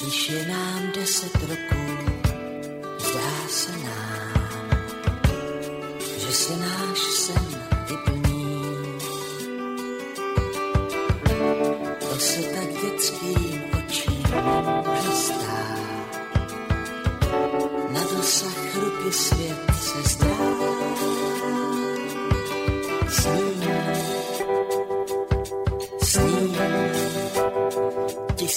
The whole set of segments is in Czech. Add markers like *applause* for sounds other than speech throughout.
Když je nám deset roků, zdá se nám, že se náš sen vyplní. To se tak dětským očím stát. Na dosah ruky svět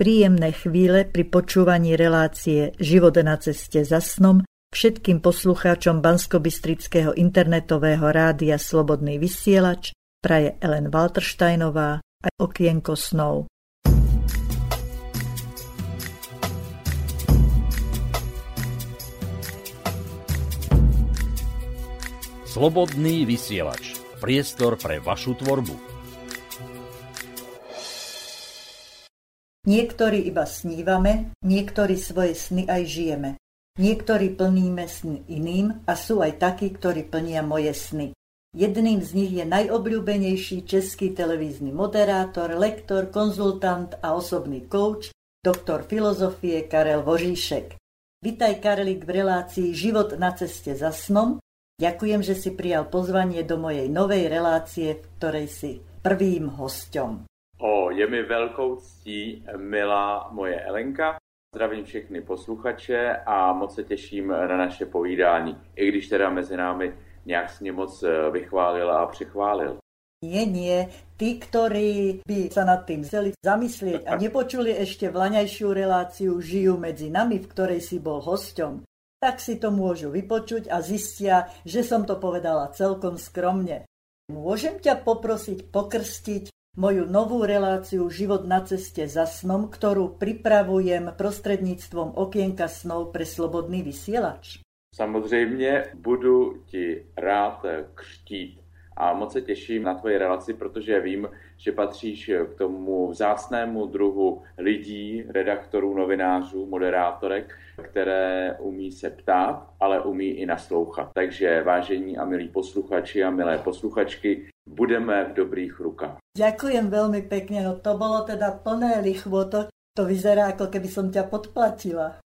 Príjemné chvíle pri počúvaní relácie Život na ceste za snom všetkým poslucháčom Banskobystrického internetového rádia Slobodný vysielač praje Ellen Waltersteinová a okienko snov. Slobodný vysielač. Priestor pre vašu tvorbu. Niektorí iba snívame, niektorí svoje sny aj žijeme. Niektorí plníme sny iným a sú aj takí, ktorí plnia moje sny. Jedným z nich je najobľúbenejší český televízny moderátor, lektor, konzultant a osobný coach, doktor filozofie Karel Vožíšek. Vitaj Karlík v relácii Život na ceste za snom. Ďakujem, že si prijal pozvanie do mojej novej relácie, v ktorej si prvým hosťom. O, je mi velkou ctí, milá moje Elenka. Zdravím všechny posluchače a moc se těším na naše povídání, i když teda mezi námi nějak s moc eh, vychválil a přechválil. Nie, nie. Tí, ktorí by sa nad tým chceli zamyslieť a nepočuli ešte vlaňajšiu reláciu Žijú medzi nami, v ktorej si bol hosťom, tak si to môžu vypočuť a zistia, že som to povedala celkom skromne. Môžem ťa poprosiť pokrstiť moju novú reláciu Život na ceste za snom, ktorú pripravujem prostredníctvom okienka snov pre slobodný vysielač? Samozřejmě budu ti rád křtít a moc se těším na tvoji relaci, protože vím, že patříš k tomu vzácnému druhu lidí, redaktorů, novinářů, moderátorek, které umí se ptát, ale umí i naslouchat. Takže vážení a milí posluchači a milé posluchačky, budeme v dobrých rukách. Ďakujem veľmi pekne, no to bolo teda plné lichvoto, to vyzerá ako keby som ťa podplatila.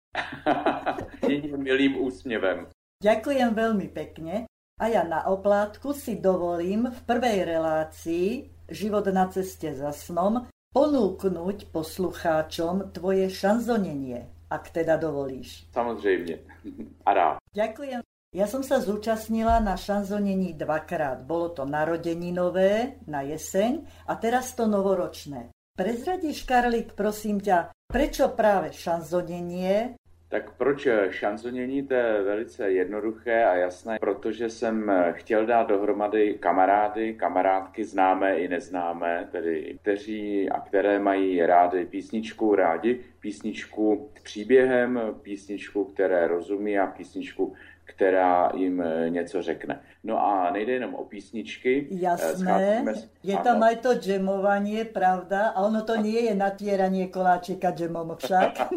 *laughs* Jedním milým úsměvem. Ďakujem veľmi pekne a ja na oplátku si dovolím v prvej relácii Život na ceste za snom ponúknuť poslucháčom tvoje šanzonenie, ak teda dovolíš. Samozřejmě. *laughs* A rád. Ďakujem. Ja som sa zúčastnila na šanzonení dvakrát. Bolo to narodeninové na jeseň a teraz to novoročné. Prezradíš, Karlik, prosím ťa, prečo práve šanzonenie tak proč šanzonění? To je velice jednoduché a jasné, protože jsem chtěl dát dohromady kamarády, kamarádky známé i neznámé, tedy kteří a které mají rády písničku, rádi písničku s příběhem, písničku, které rozumí a písničku, která jim něco řekne. No a nejde jenom o písničky. Jasné, je tam aj to džemovanie, pravda? A ono to nie je natieranie koláčika džemom však. *laughs*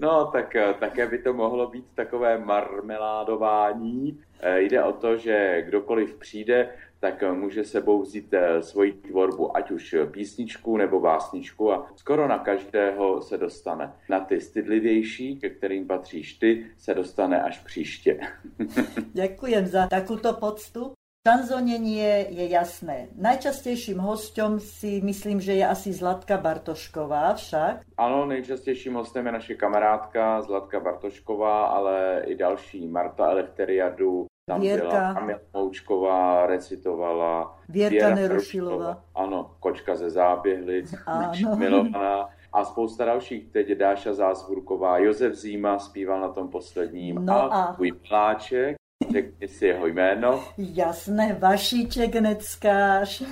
No, tak také by to mohlo být takové marmeládování. Jde o to, že kdokoliv přijde, tak může sebou vzít svoji tvorbu, ať už písničku nebo básničku a skoro na každého se dostane. Na ty stydlivější, ke kterým patříš ty, se dostane až příště. *laughs* Ďakujem za takúto poctu. Šanzonenie je jasné. Najčastejším hosťom si myslím, že je asi Zlatka Bartošková však. Ano, nejčastějším hostem je naše kamarádka Zlatka Bartošková, ale i další Marta Elefteriadu, tam Vierka. byla Kamila Moučková, recitovala. Vierka Věra Nerušilová. Ano, Kočka ze záběhlic, *laughs* milovaná. A spousta dalších, teď Dáša Zásvurková, Josef Zíma zpíval na tom posledním No a- tvůj Miláček. Řekni si jeho jméno. Jasné, Vašíček Neckář.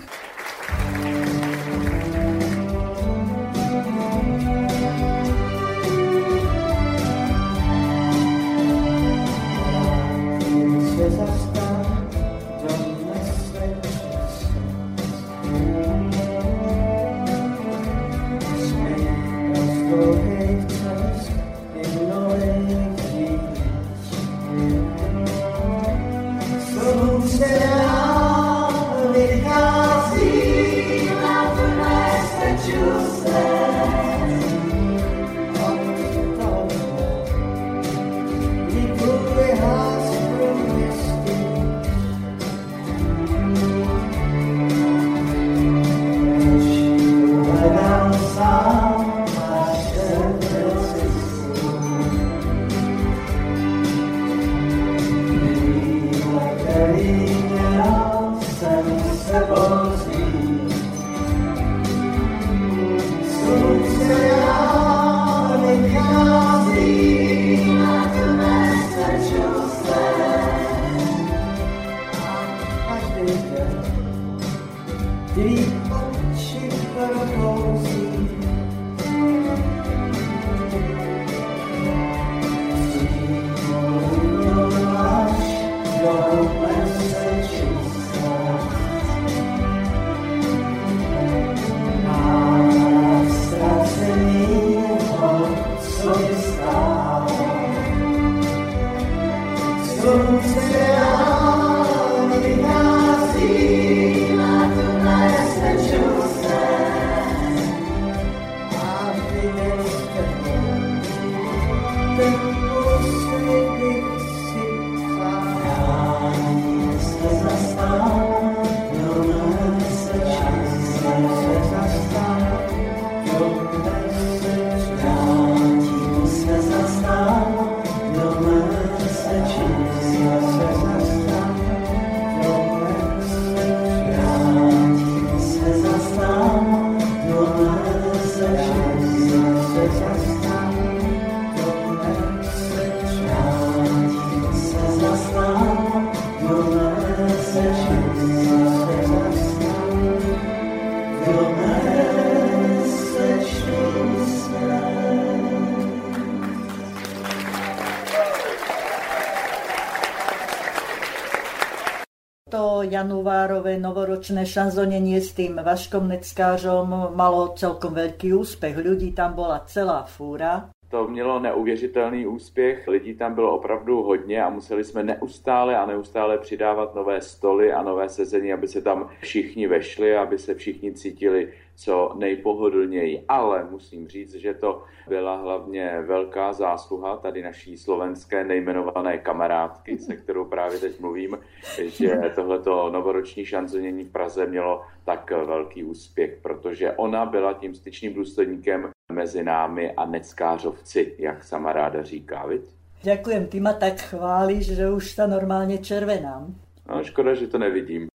Januárové novoročné šanzonenie s tým Vaškom Neckářom malo celkom veľký úspech. Ľudí tam bola celá fúra. To mělo neuvěřitelný úspěch, lidí tam bylo opravdu hodně a museli jsme neustále a neustále přidávat nové stoly a nové sezení, aby se tam všichni vešli, aby se všichni cítili co nejpohodlněji. Ale musím říct, že to byla hlavně velká zásluha tady naší slovenské nejmenované kamarádky, se kterou právě teď mluvím, že tohleto novoroční šanzonění v Praze mělo tak velký úspěch, protože ona byla tím styčným důstojníkem mezi námi a neckářovci, jak sama ráda říká, viď? Ďakujem, ty ma tak chválíš, že už sa normálne červenám. No, škoda, že to nevidím.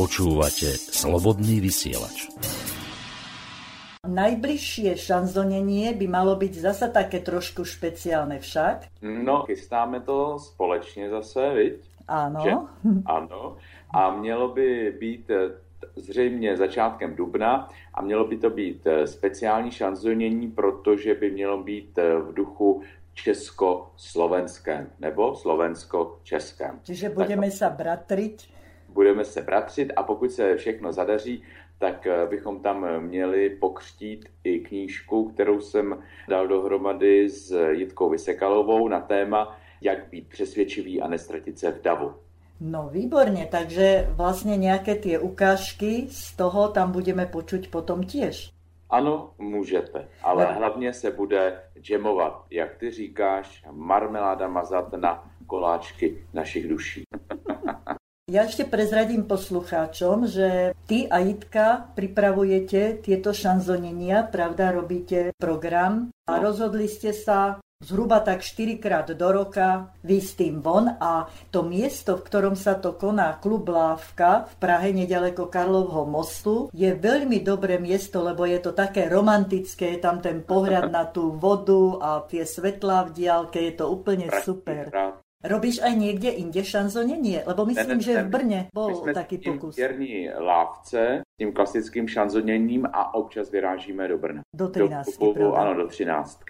Počúvate Slobodný vysielač. Najbližšie šanzonenie by malo byť zasa také trošku špeciálne však. No, chystáme to společně zase, viď? Ano. Že? Ano. A mělo by být eh, zřejmě začátkem dubna a mělo by to být eh, speciální šanzonění, protože by mělo být eh, v duchu česko-slovenském nebo slovensko-českém. Čiže budeme tak, sa bratriť? Budeme se bratřit a pokud se všechno zadaří, tak eh, bychom tam měli pokřtít i knížku, kterou jsem dal dohromady s Jitkou Vysekalovou na téma Jak být přesvědčivý a nestratit se v davu. No výborne, takže vlastne nejaké tie ukážky z toho tam budeme počuť potom tiež. Ano, můžete, ale no. hlavně se bude džemovat, jak ty říkáš, marmeláda mazat na koláčky našich duší. Ja ešte prezradím poslucháčom, že ty a Jitka pripravujete tieto šanzonenia, pravda, robíte program a no. rozhodli ste sa zhruba tak 4 krát do roka výjsť tým von a to miesto, v ktorom sa to koná klub Lávka v Prahe nedaleko Karlovho mostu, je veľmi dobré miesto, lebo je to také romantické, je tam ten pohľad na tú vodu a tie svetlá v diálke, je to úplne super. Robíš aj niekde inde šanzonenie? Lebo myslím, ne, ne, že v Brně bol taký pokus. My lávce s tím klasickým šanzoněním a občas vyrážíme do Brna. Do 13. Do, ano, do 13.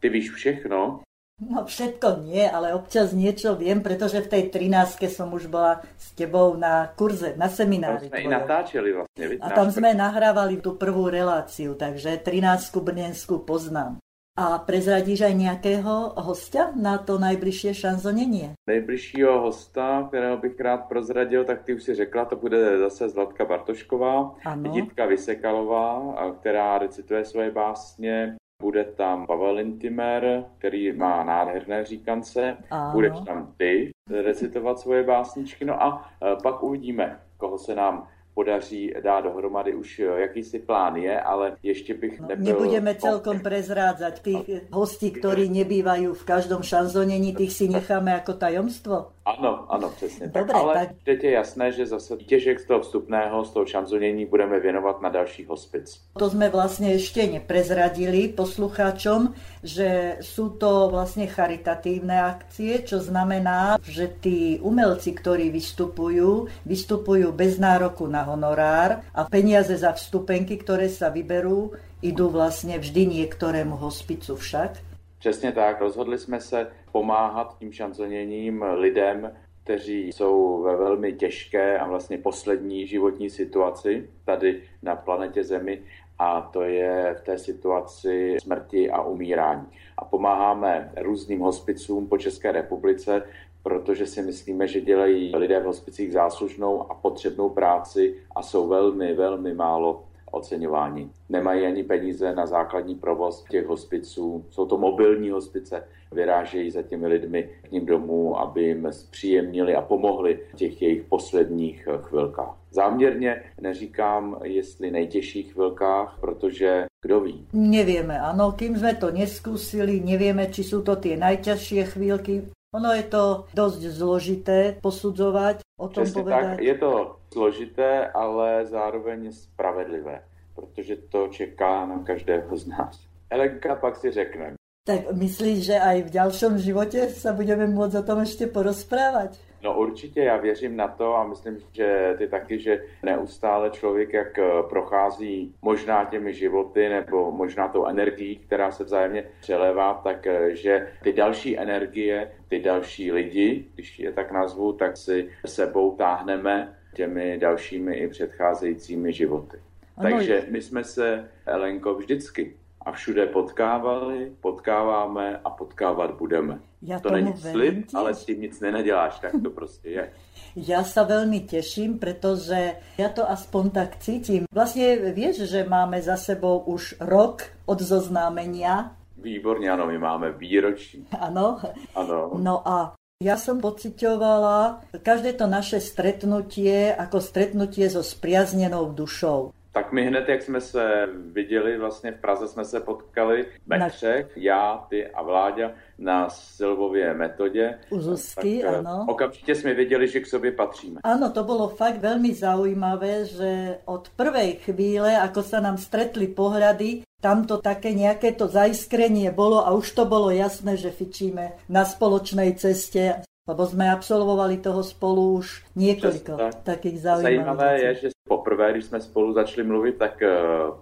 Ty víš všechno? No všetko nie, ale občas niečo viem, pretože v tej 13 som už bola s tebou na kurze, na seminári. Tam sme i natáčeli vlastne. A tam sme nahrávali tú prvú reláciu, takže 13 Brnenskú poznám. A prezradíš aj nějakého hosta na to nejbližší šanzonenie? Nejbližšího hosta, kterého bych rád prozradil, tak ty už si řekla, to bude zase Zlatka Bartošková, ano. Jitka Vysekalová, která recituje svoje básně. Bude tam Pavel Intimer, který má nádherné říkance. Ano. Budeš tam ty recitovat svoje básničky. No a e, pak uvidíme, koho se nám podaří dát dohromady už eh, jakýsi plán je, ale ještě bych no, nebyl... Nebudeme celkom prezrádzať tých hostí, ktorí nebývají v každom šanzonení, tých si necháme jako tajomstvo. Ano, ano, přesně Dobre, tak. Ale tak... teď je jasné, že zase těžek z toho vstupného, z toho šanzonění budeme věnovat na další hospic. To jsme vlastně ještě neprezradili posluchačom, že jsou to vlastně charitatívne akcie, čo znamená, že tí umelci, ktorí vystupujú, vystupujú bez nároku na honorár a peniaze za vstupenky, které sa vyberú, idú vlastně vždy niektorému hospicu však. Přesně tak, rozhodli jsme se pomáhat tím šanzoněním lidem, kteří jsou ve velmi těžké a vlastně poslední životní situaci tady na planetě Zemi a to je v té situaci smrti a umírání. A pomáháme různým hospicům po České republice, protože si myslíme, že dělají lidé v hospicích záslužnou a potřebnou práci a jsou velmi, velmi málo oceňování. Nemají ani peníze na základní provoz těch hospiců. Jsou to mobilní hospice, vyrážejí za těmi lidmi k ním domů, aby jim zpříjemnili a pomohli v těch jejich posledních chvilkách. Záměrně neříkám, jestli nejtěžších chvilkách, protože kdo ví. Nevíme, ano, kým jsme to neskusili, nevíme, či jsou to ty nejtěžší chvílky. Ono je to dost zložité posudzovat, o tom Přesně povedať. tak, je to složité, ale zároveň spravedlivé, protože to čeká na každého z nás. Elenka pak si řekne. Tak myslíš, že aj v dalším životě se budeme moct o tom ještě porozprávat? No určitě, já věřím na to a myslím, že ty taky, že neustále člověk, jak eh, prochází možná těmi životy nebo možná tou energií, která se vzájemně přelévá, tak eh, že ty další energie, ty další lidi, když je tak nazvu, tak si sebou táhneme těmi dalšími i předcházejícími životy. Ano. Takže my jsme se, Elenko, vždycky a všude potkávali, potkáváme a potkávat budeme. Já to není slib, ale s tím nic nenaděláš, tak to prostě je. *laughs* Já se velmi těším, protože já to aspoň tak cítím. Vlastně víš, že máme za sebou už rok od zoznámenia. Výborně, ano, my máme výročí. *laughs* Ano. Ano. No a já jsem pocitovala každé to naše stretnutie jako stretnutie so spriaznenou dušou. Tak my hned, jak jsme se viděli, vlastně v Praze jsme se potkali ve třech, já, ty a Vláďa, na Silvově metodě. U Zuzky, tak, eh, ano. Okamžitě jsme věděli, že k sobě patříme. Ano, to bylo fakt velmi zaujímavé, že od prvej chvíle, ako sa nám stretli pohľady, tam to také nějaké to zaiskrenie bolo a už to bylo jasné, že fičíme na spoločnej ceste lebo jsme absolvovali toho spolu už několik takých zaujímavých Zajímavé je, že poprvé, když jsme spolu začali mluvit, tak eh,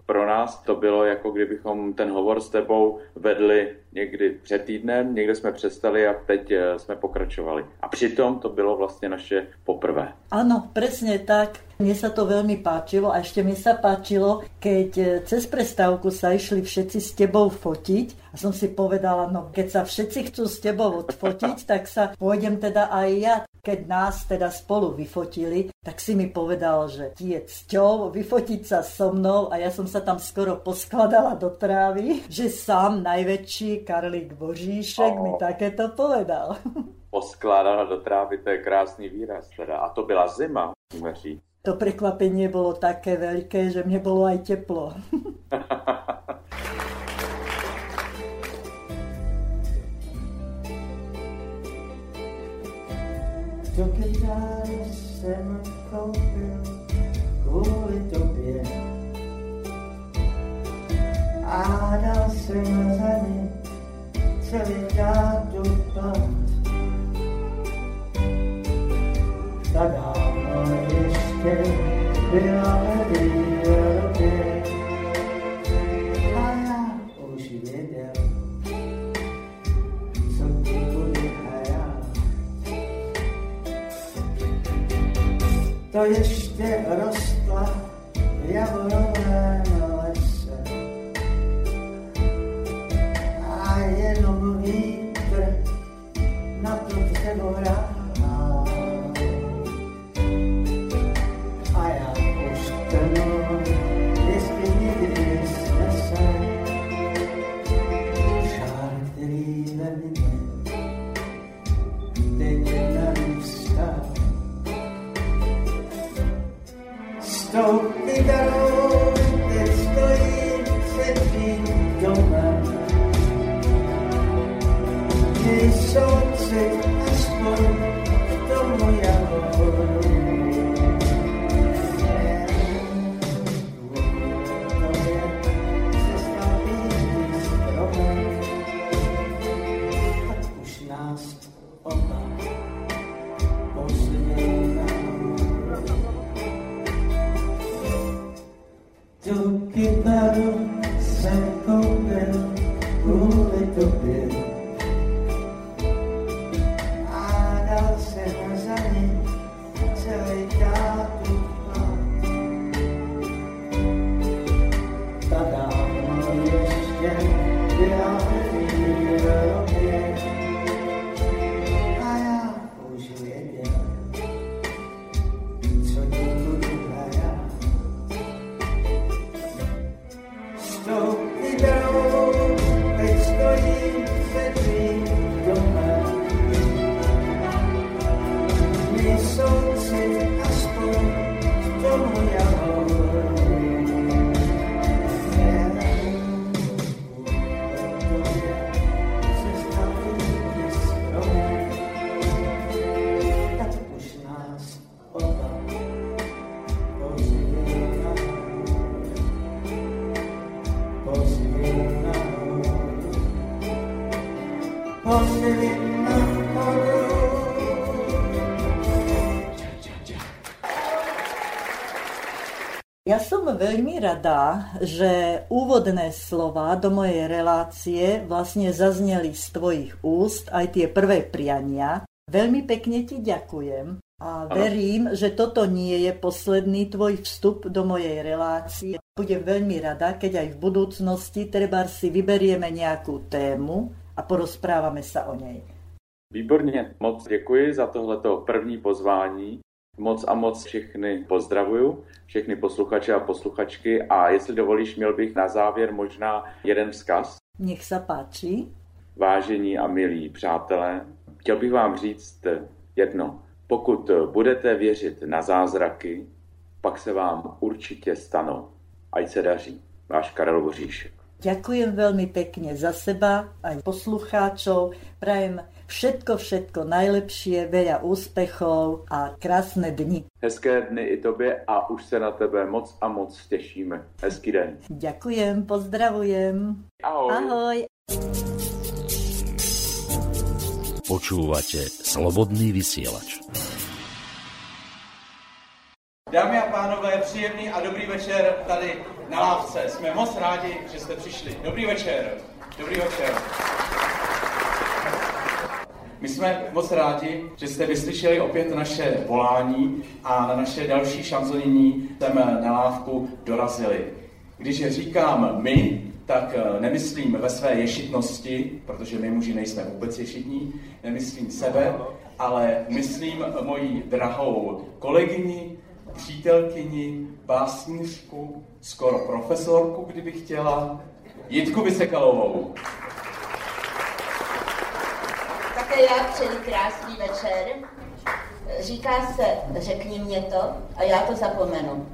pro nás to bylo jako kdybychom ten hovor s tebou vedli někdy před týdnem, někde jsme přestali a teď eh, jsme pokračovali. A přitom to bylo vlastně naše poprvé. Ano, přesně tak. Mně se to velmi páčilo a ještě mi se páčilo, keď eh, cez prestávku sa išli všetci s tebou fotiť a som si povedala, no keď sa všetci chcú s tebou odfotiť, *laughs* tak sa pôjdem teda aj ja keď nás teda spolu vyfotili, tak si mi povedal, že ti je cťou vyfotiť sa so mnou a ja som sa tam skoro poskladala do trávy, že sám najväčší Karlík Božíšek oh. mi takéto povedal. *laughs* Poskládala do trávy, to je krásný výraz teda. A to byla zima, musíme říct. To prekvapenie bolo také veľké, že mne bolo aj teplo. *laughs* Stokrát jsem koupil kvůli tobě a dal jsem za ně celý tátu plat. Ta ještě byla ve To ještě rostla veľmi rada, že úvodné slova do mojej relácie vlastne zazneli z tvojich úst, aj tie prvé priania. Veľmi pekne ti ďakujem a verím, že toto nie je posledný tvoj vstup do mojej relácie. Budem veľmi rada, keď aj v budúcnosti treba si vyberieme nejakú tému a porozprávame sa o nej. Výborně, moc děkuji za tohleto první pozvání. Moc a moc všechny pozdravuju, všechny posluchače a posluchačky a jestli dovolíš, měl bych na závěr možná jeden vzkaz. Nech sa páči. Vážení a milí přátelé, chtěl bych vám říct jedno. Pokud budete věřit na zázraky, pak se vám určitě stanou. Ať se daří. Váš Karel Voříšek. Ďakujem veľmi pekne za seba aj poslucháčov. Prajem všetko, všetko najlepšie, veľa úspechov a krásne dni. Hezké dny i tobě a už se na tebe moc a moc těšíme. Hezký den. Ďakujem, pozdravujem. Ahoj. Ahoj. Počúvate Slobodný vysielač. Dámy a pánové, příjemný a dobrý večer tady na lávce. Jsme moc rádi, že jste přišli. Dobrý večer. Dobrý večer. My jsme moc rádi, že jste vyslyšeli opět naše volání a na naše další šanzonění jsme na lávku dorazili. Když říkám my, tak eh, nemyslím ve své ješitnosti, protože my muži nejsme vůbec ješitní, nemyslím sebe, ale myslím moji drahou kolegyni, přítelkyni, básnířku, skoro profesorku, kdyby chtěla, Jitku Vysekalovou. Také já přeji krásný večer. Říká se, řekni mě to a já to zapomenu.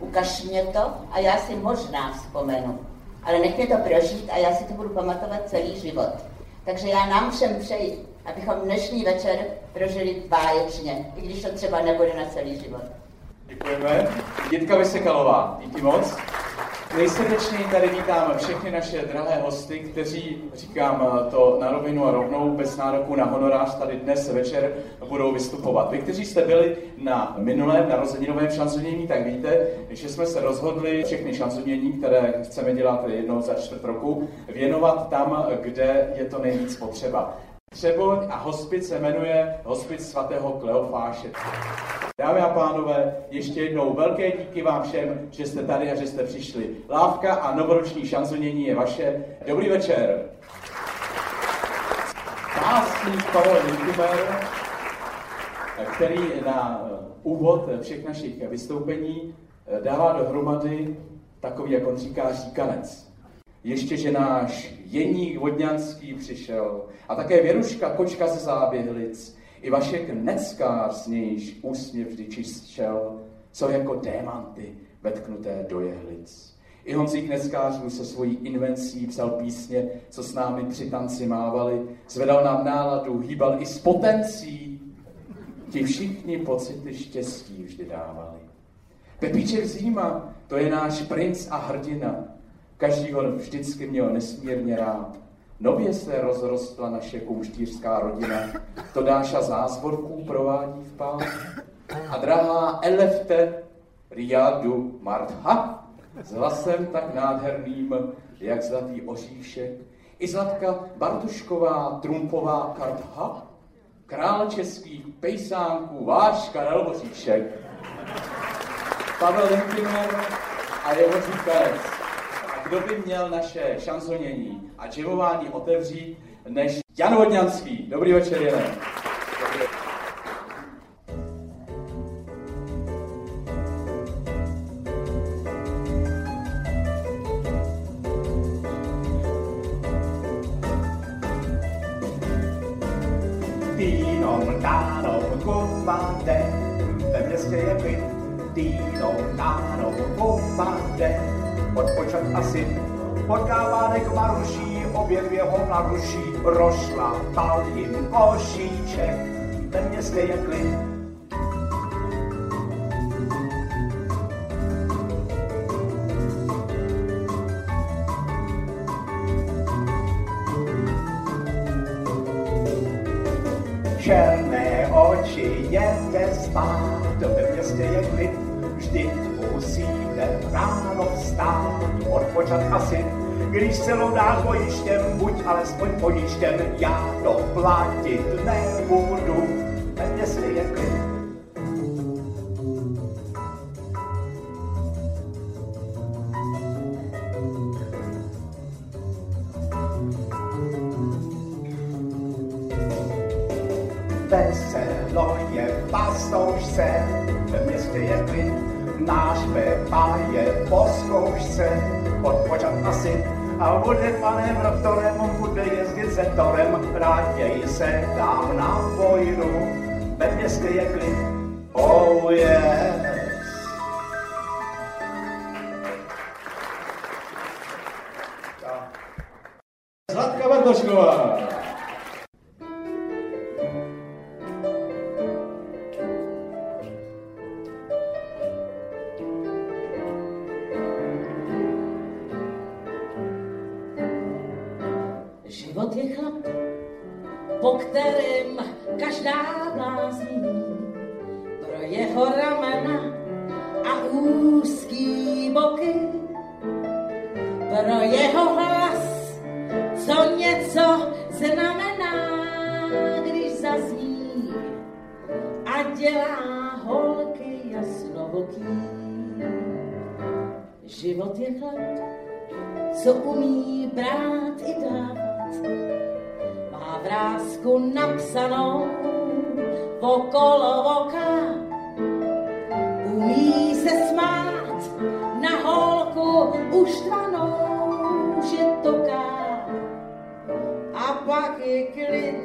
Ukaž mě to a já si možná vzpomenu. Ale nech mě to prožít a já si to budu pamatovat celý život. Takže já nám všem přeji abychom dnešní večer prožili báječně, i když to třeba nebude na celý život. Děkujeme. Jitka Vysekalová, díky moc. Nejsrdečněji tady vítáme všechny naše drahé hosty, kteří, říkám to na rovinu a rovnou, bez nároku na honorář, tady dnes večer budou vystupovat. Vy, kteří jste byli na minulém narozeninovém šanzonění, tak víte, že jsme se rozhodli všechny šanzonění, které chceme dělat jednou za čtvrt roku, věnovat tam, kde je to nejvíc potřeba. Třeboň a hospic se jmenuje Hospic svatého Kleofáše. Dámy a pánové, ještě jednou velké díky vám všem, že jste tady a že jste přišli. Lávka a novoroční šanzonění je vaše. Dobrý večer. Básník Pavel Winkimer, který na úvod všech našich vystoupení dává dohromady takový, jak on říká, říkanec. Ještě, že náš Jeník Vodňanský přišel a také Věruška Kočka ze Záběhlic, i Vašek Neckář z nějž úsměv vždy čištěl, jsou jako démanty vetknuté do jehlic. I Honzík Neckářů se svojí invencí psal písně, co s námi při tanci mávali, zvedal nám náladu, hýbal i s potencí. Ti všichni pocity štěstí vždy dávali. Pepíček Zíma, to je náš princ a hrdina. Každý ho vždycky měl nesmírně rád. Nově se rozrostla naše kumštířská rodina, to Dáša zázvorků provádí v pán. A drahá Elefte Riadu Martha s hlasem tak nádherným, jak zlatý oříšek, i Zlatka Bartušková Trumpová Kartha, král českých pejsánků, váš Karel Voříšek, Pavel Linkiner a jeho říkanec. Kdo by měl naše šanzonění a džimování otevřít, než Jan Vodňanský. Dobrý večer, Jane. Dýnom, odpočat asi. Potkávádek Maruší, obě dvě ho naruší, rozšlapal jim košíček, ve městě je klid. Černé oči jděte spát, ve městě je klid, vždyť musíte ráno vstát, odpočat asi. Když se loudáš bojištěm, buď alespoň pojištěn, já to platit nebudu, ve městě je klid. Veselo je pastoušce, ve městě je klid, náš Pepa je po zkoušce, odpočat asi. A bude panem rektorem, bude jezdit se torem, raději se dám na vojnu, ve městě je klid. Oh yes.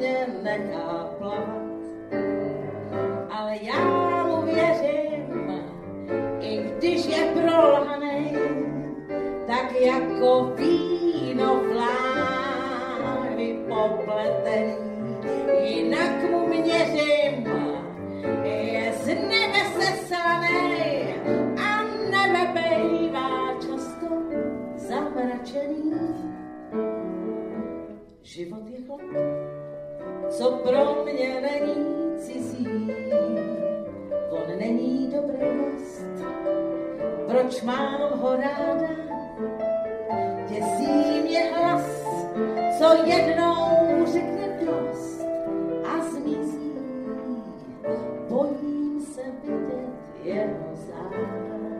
Klidně nechá plavat. Ale já mu věřím, i když je prolhanej, tak jako víno co pro mě není cizí. On není dobrý host, proč mám ho ráda? Děsí mě hlas, co jednou řekne dost a zmizí. Bojím se vidět jeho záda.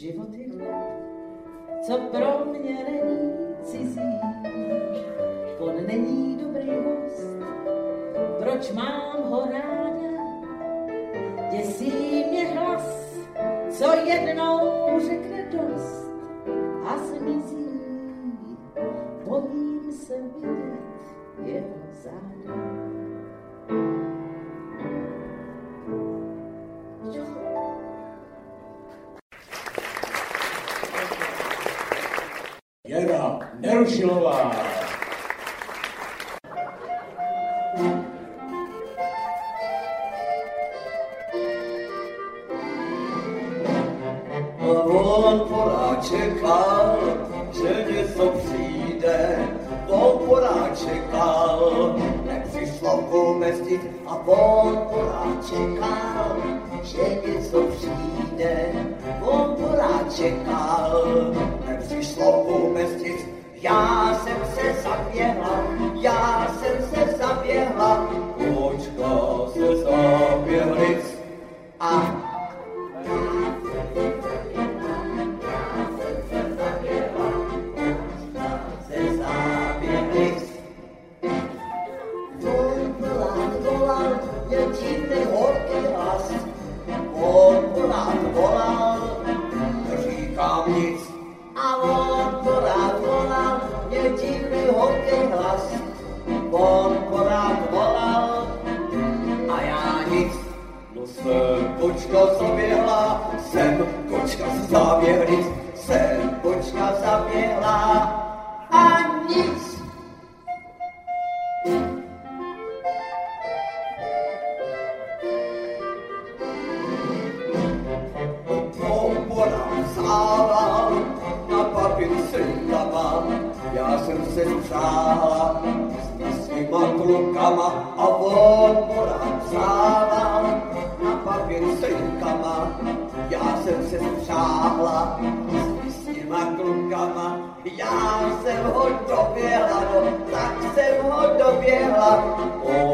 životy let, co pro mě není cizí. On není dobrý host, proč mám ho ráda? Děsí mě hlas, co jednou řekne dost a zmizí. Bojím se vidět jeho záda. Nerushova. rukama a odborám psávám na papír s rukama. Já jsem se spřáhla s těma klukama, já jsem ho doběhla, no, tak jsem ho doběhla. Oh.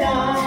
star.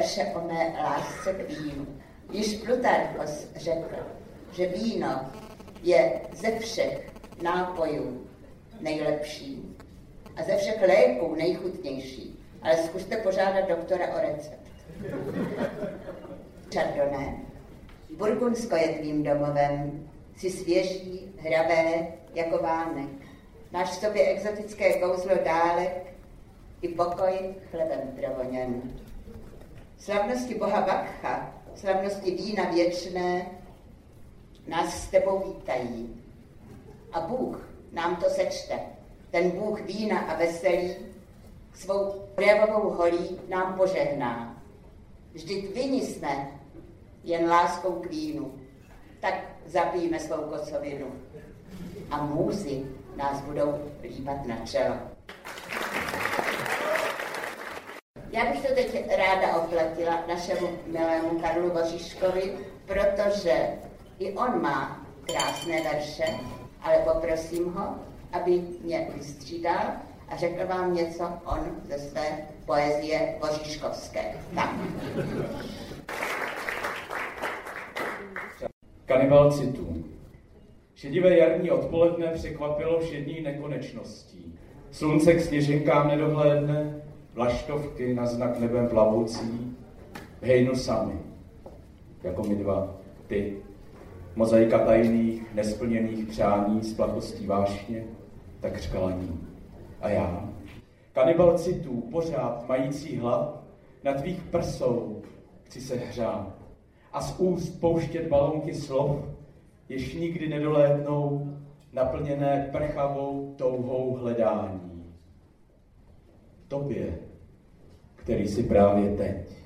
Verše o mé lásce k vínu. Již Plutarchos řekl, že víno je ze všech nápojů nejlepší a ze všech léků nejchutnější. Ale zkuste požádat doktora o recept. Chardonnay. Burgundsko je tvým domovem, si svěží, hravé, jako vánek. Máš v sobě exotické kouzlo dálek i pokoj chlebem provoněn. Slavnosti boha Bakcha, slavnosti vína věčné, nás s tebou vítají. A Bůh nám to sečte. Ten Bůh vína a veselí svou projevovou holí nám požehná. Vždyť vyni jsme jen láskou k vínu. Tak zapijeme svou kocovinu. A můzy nás budou líbat na čelo. Já bych to teď ráda oplatila našemu milému Karlu Božiškovi, protože i on má krásné verše, ale poprosím ho, aby mě vystřídal a řekl vám něco on ze své poezie Božiškovské. Tak. Kanibal citů. Šedivé jarní odpoledne překvapilo všední nekonečností. Slunce k sněženkám nedohlédne, vlaštovky na znak nebem plavoucí, hejnu sami, jako my dva, ty, mozaika tajných, nesplněných přání s plachostí vášně, tak řkalaní. A já, kanibal citů, pořád mající hlad, na tvých prsou chci se hřát a z úst pouštět balonky slov, jež nikdy nedolétnou, naplněné prchavou touhou hledání. Tobě, který si právě teď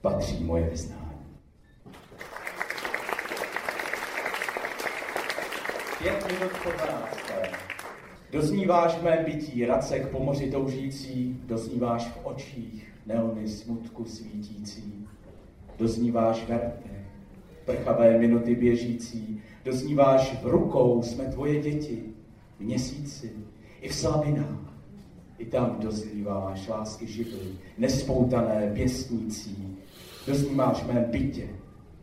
patří moje vyznání. Pět minut po dvanácté. Dozníváš mé bytí, racek po moři toužící, dozníváš v očích neony smutku svítící, dozníváš v rtech, prchavé minuty běžící, dozníváš v rukou jsme tvoje děti, v měsíci, i v slavinách. I tam dozníváš lásky živly, nespoutané pěstnící, dozníváš mé bytě,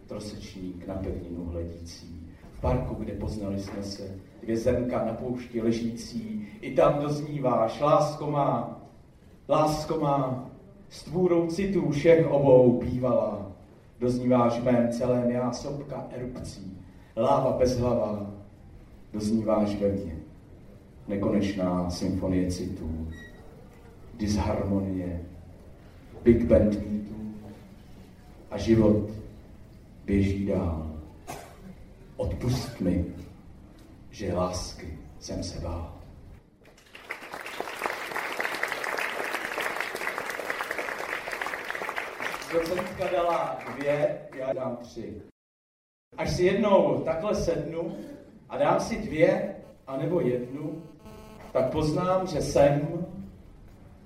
trosečník na pevninu hledící, v parku, kde poznali jsme se, dvě zrnka na poušti ležící, i tam dozníváš, lásko má, lásko má, s tvůrou citů všech obou bývala, dozníváš mém celém já sopka erupcí, láva bezhlavá, dozníváš ve mně nekonečná symfonie citů, disharmonie, big band mýtů a život běží dál. Odpust mi, že lásky jsem se bál. Docentka dala dvě, já dám tři. Až si jednou takhle sednu a dám si dvě, anebo jednu, tak poznám, že jsem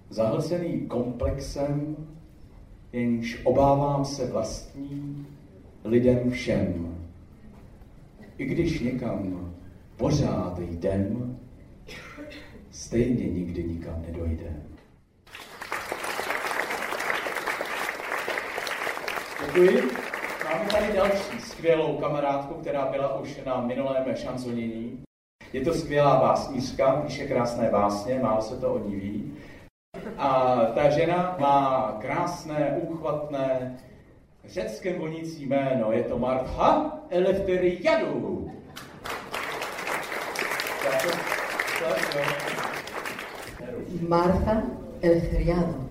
zahlcený komplexem, jenž obávám se vlastní lidem všem. I když někam pořád jdem, stejně nikdy nikam nedojdem. Děkuji. Máme tady další skvělou kamarádku, která byla už na minulém šanzonění. Je to skvělá básnířka, píše krásné básně, málo se to o ní ví. A ta žena má krásné, úchvatné, řeckém vonící jméno. Je to Martha Eleftheriadou. Martha Eleftheriadou.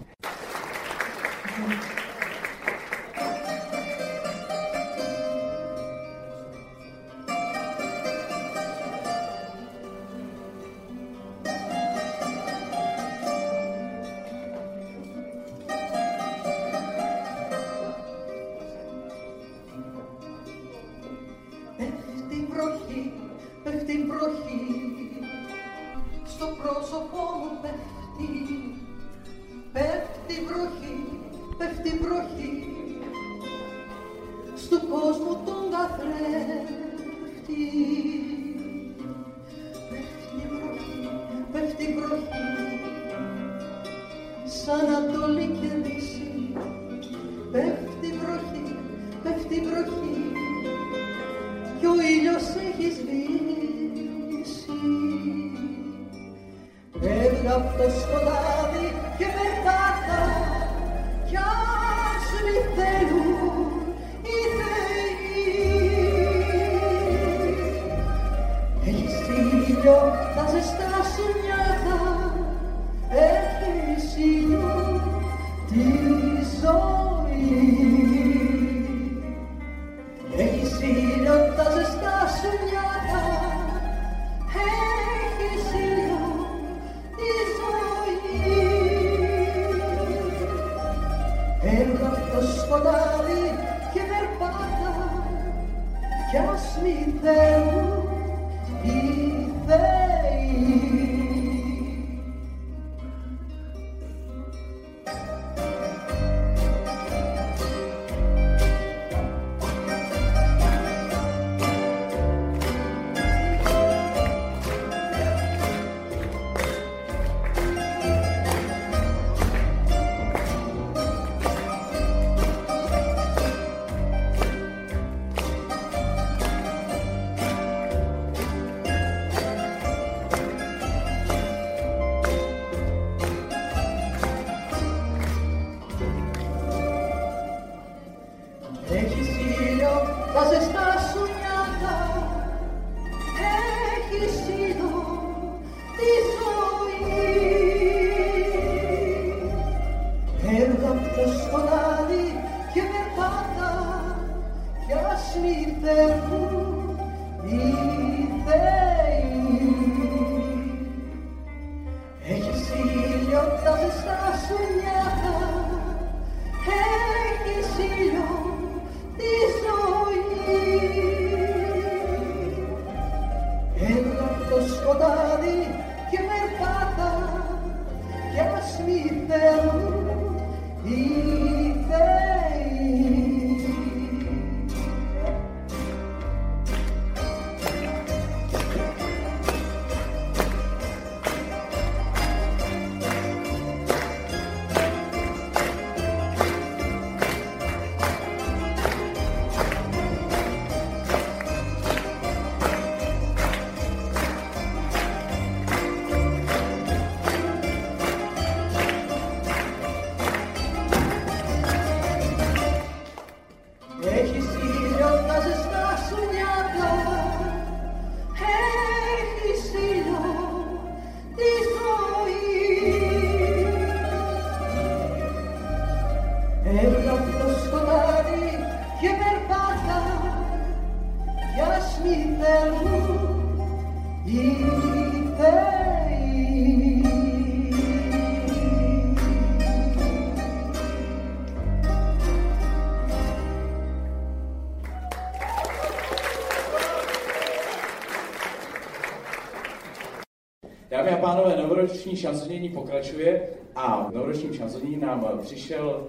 Novoroční šanzonění pokračuje a v novoročním šanzonění nám přišel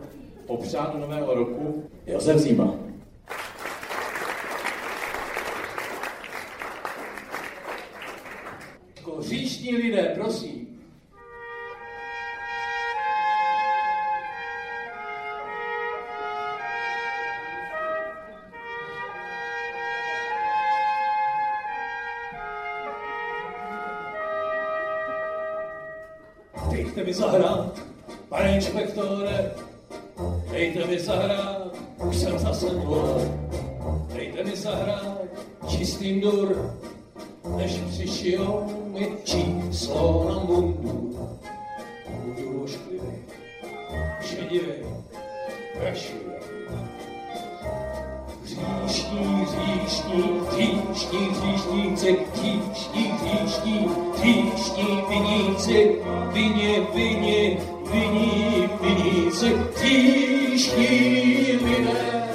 do nového roku Josef Zima. Mi zahrát, už jsem zase dvor. Dejte mi zahrát, čistým dur, než přišijou mi číslo na mundu. Budu ošklivý, šedivý, prašivý. Říšní, říšní, říšní, říšníci, říšní, říšní, říšní viníci, vině, vině, viní, viníci, říšní lidé.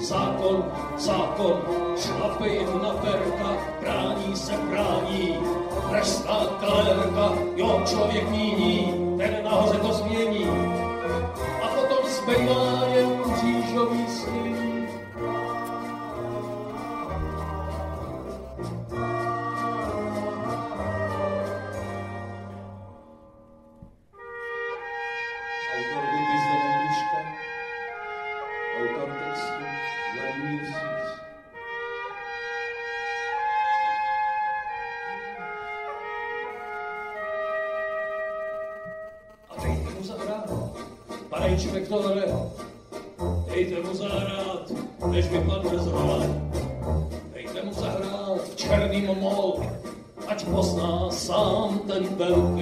Zákon, zákon, šlape jim na perka, brání se brání, pražská kalerka, jo, člověk míní, ten nahoře to změní.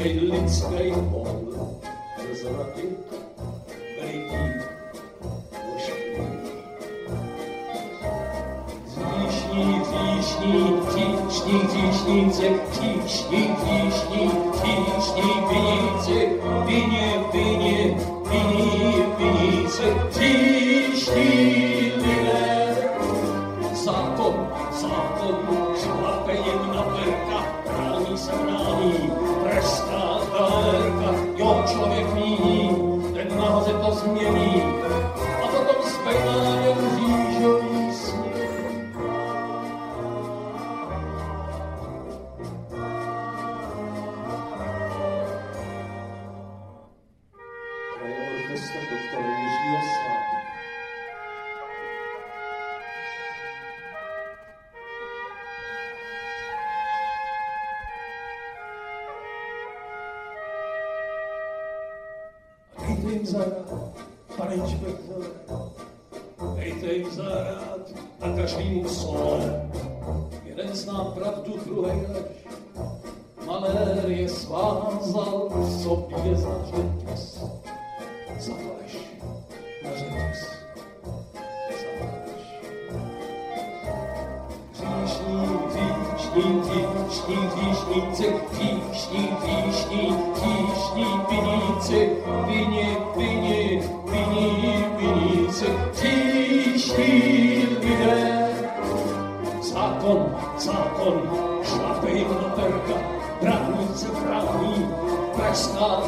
Velký lidský hol. Zraky, veliký, ošklivý. Říšní, říšní, říšní, říšníci, říšní, říšní, říšní Zahrát, pane inspektore, dejte jim zahrát na každým sole. Jeden zná pravdu, druhý lež. Malér je svázal v sobě za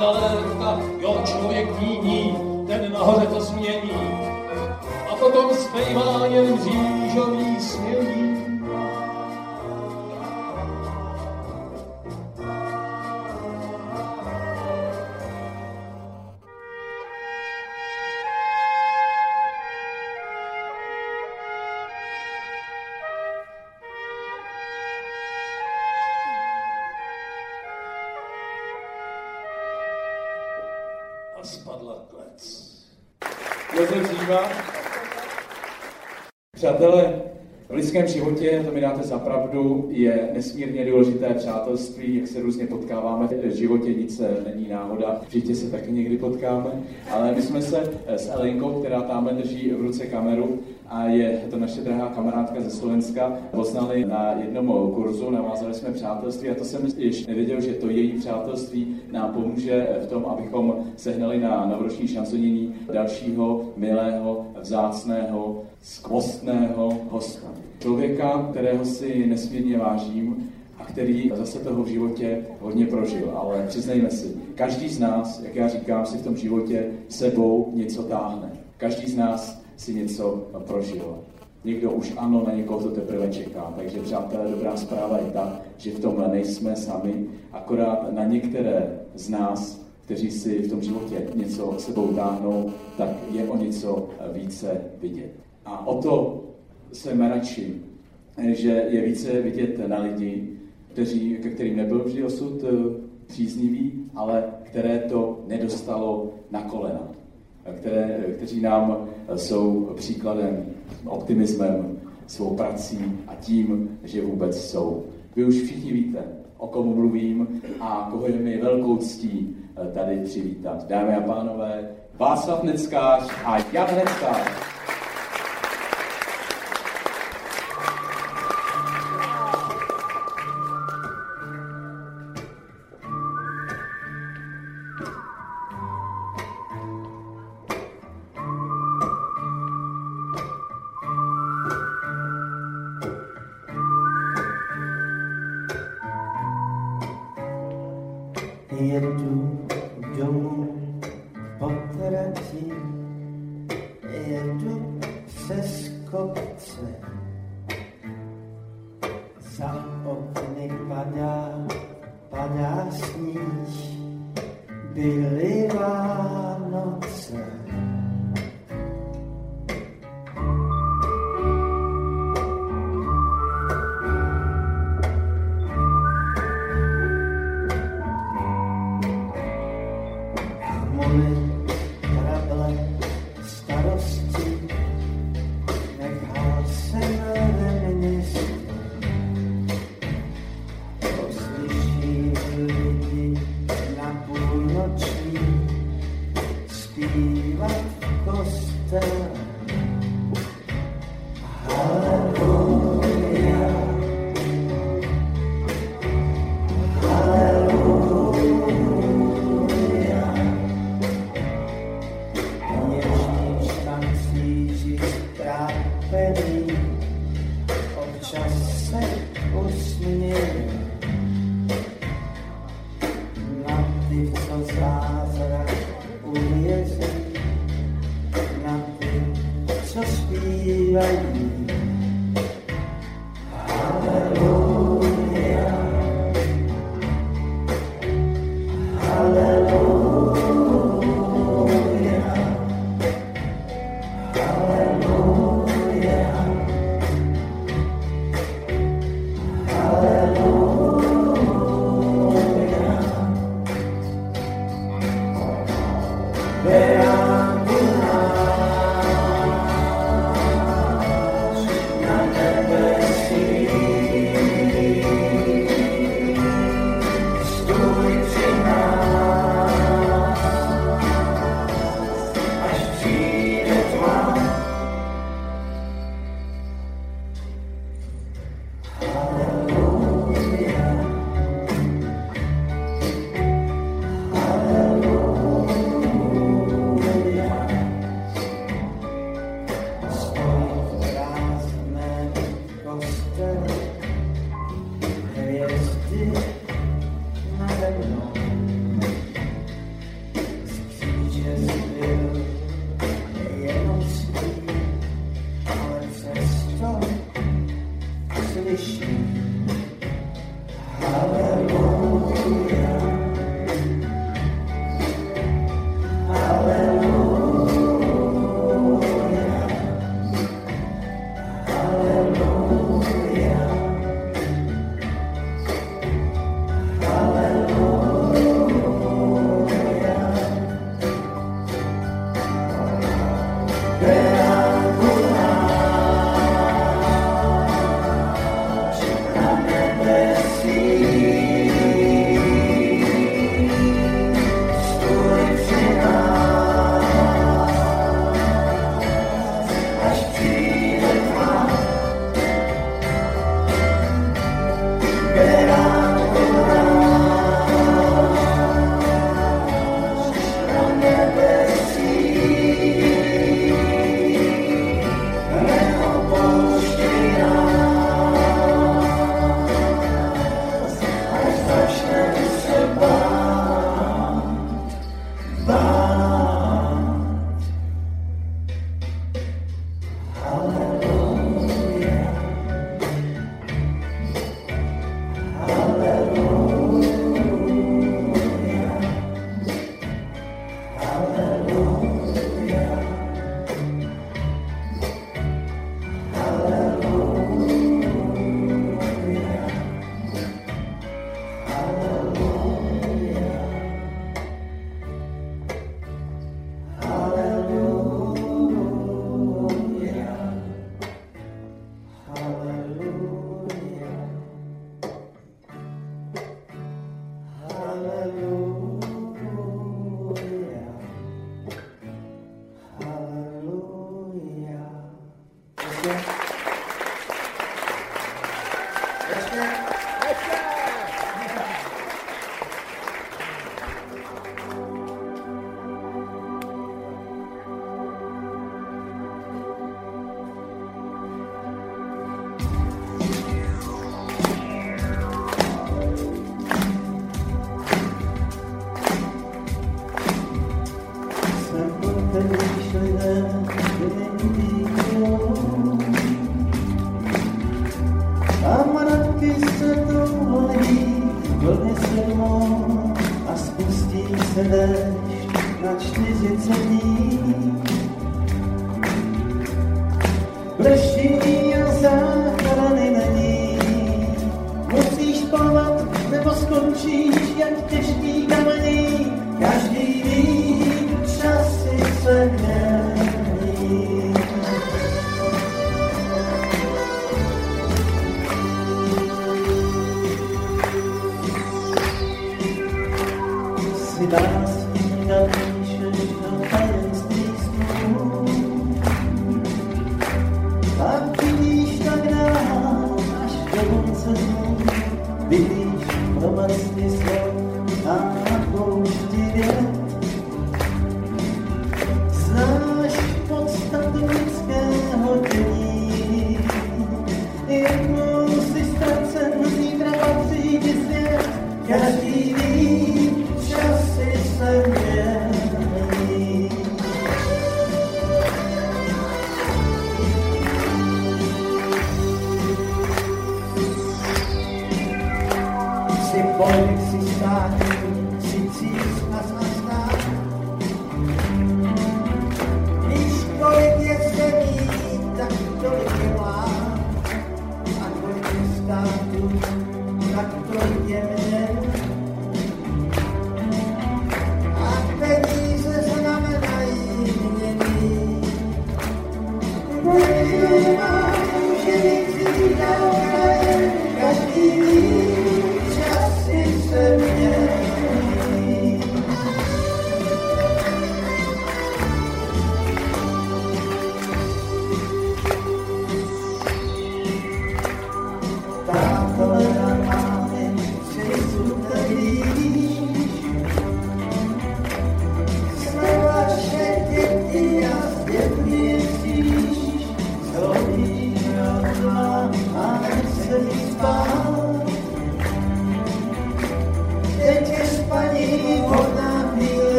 Então, klec. Josef Zíma. Přátelé, V lidském životě, to mi dáte za pravdu, je nesmírně důležité přátelství, jak se různě potkáváme. V životě nic není náhoda, v životě se taky někdy potkáme. Ale my jsme se s Elenkou, která tam drží v ruce kameru, a je to naše drahá kamarádka ze Slovenska. Poznali na jednom kurzu, navázali jsme přátelství a to jsem ještě nevěděl, že to její přátelství nám pomůže v tom, abychom sehnali na novoroční šansonění dalšího milého, vzácného, skvostného hosta. Člověka, kterého si nesmírně vážím a který zase toho v životě hodně prožil. Ale přiznejme si, každý z nás, jak já říkám, si v tom životě sebou něco táhne. Každý z nás si něco prožil. Někdo už ano, na někoho to teprve čeká. Takže přátelé, dobrá zpráva je ta, že v tomhle nejsme sami, akorát na některé z nás, kteří si v tom životě něco sebou táhnou, tak je o něco více vidět. A o to jsem radši, že je více vidět na lidi, kteří, ke kterým nebyl vždy osud příznivý, ale které to nedostalo na kolena které, kteří nám jsou příkladem, optimismem, svou prací a tím, že vůbec jsou. Vy už všichni víte, o komu mluvím a koho je mi velkou ctí eh, tady přivítat. Dámy a pánové, Václav Neckář a Jan Neckář.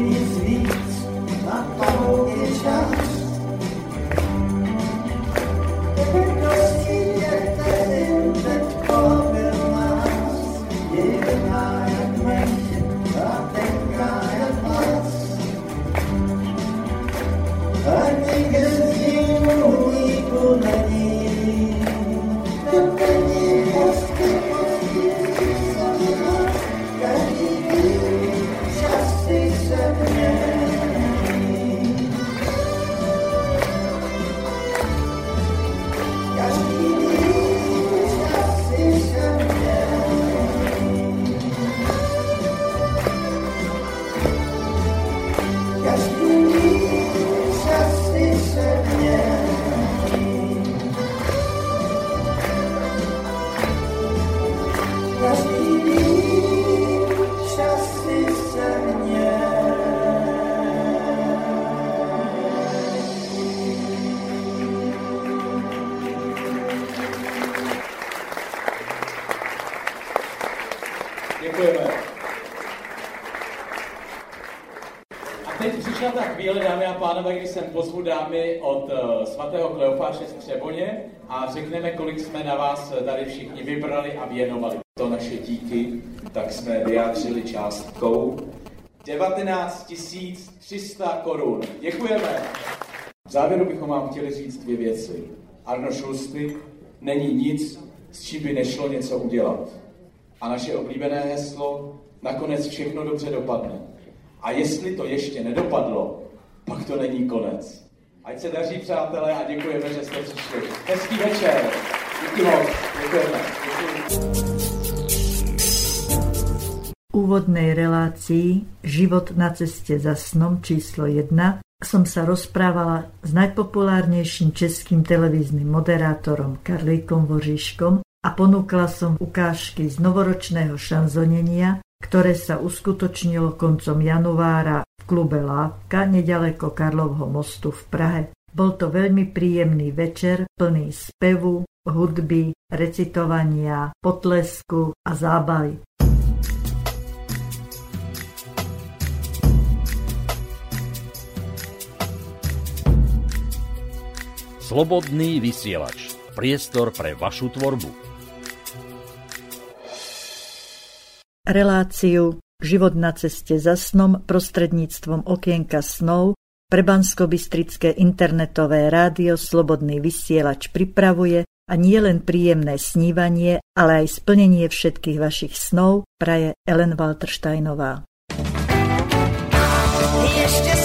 If pánové, když jsem pozvu dámy od uh, svatého Kleofáše z Třeboně a řekneme, kolik jsme na vás tady všichni vybrali a věnovali. To naše díky, tak jsme vyjádřili částkou 19 300 korun. Děkujeme. V závěru bychom vám chtěli říct dvě věci. Arno Šulsty není nic, s čím by nešlo něco udělat. A naše oblíbené heslo, nakonec všechno dobře dopadne. A jestli to ještě nedopadlo, pak to není konec. Ať se daří, přátelé, a děkujeme, že jste přišli. Hezký večer. Díky moc. Děkujeme. Úvodnej relácii Život na ceste za snom číslo 1 som sa rozprávala s najpopulárnejším českým televíznym moderátorom Karlíkom Voříškom a ponúkla som ukážky z novoročného šanzonenia, ktoré sa uskutočnilo koncom januára klube Lávka nedaleko Karlovho mostu v Prahe. Bol to veľmi príjemný večer, plný spevu, hudby, recitovania, potlesku a zábavy. Slobodný vysielač. Priestor pre vašu tvorbu. Reláciu Život na ceste za snom prostredníctvom okienka snov pre bansko internetové rádio Slobodný vysielač pripravuje a nie len príjemné snívanie, ale aj splnenie všetkých vašich snov praje Ellen Waltersteinová. Som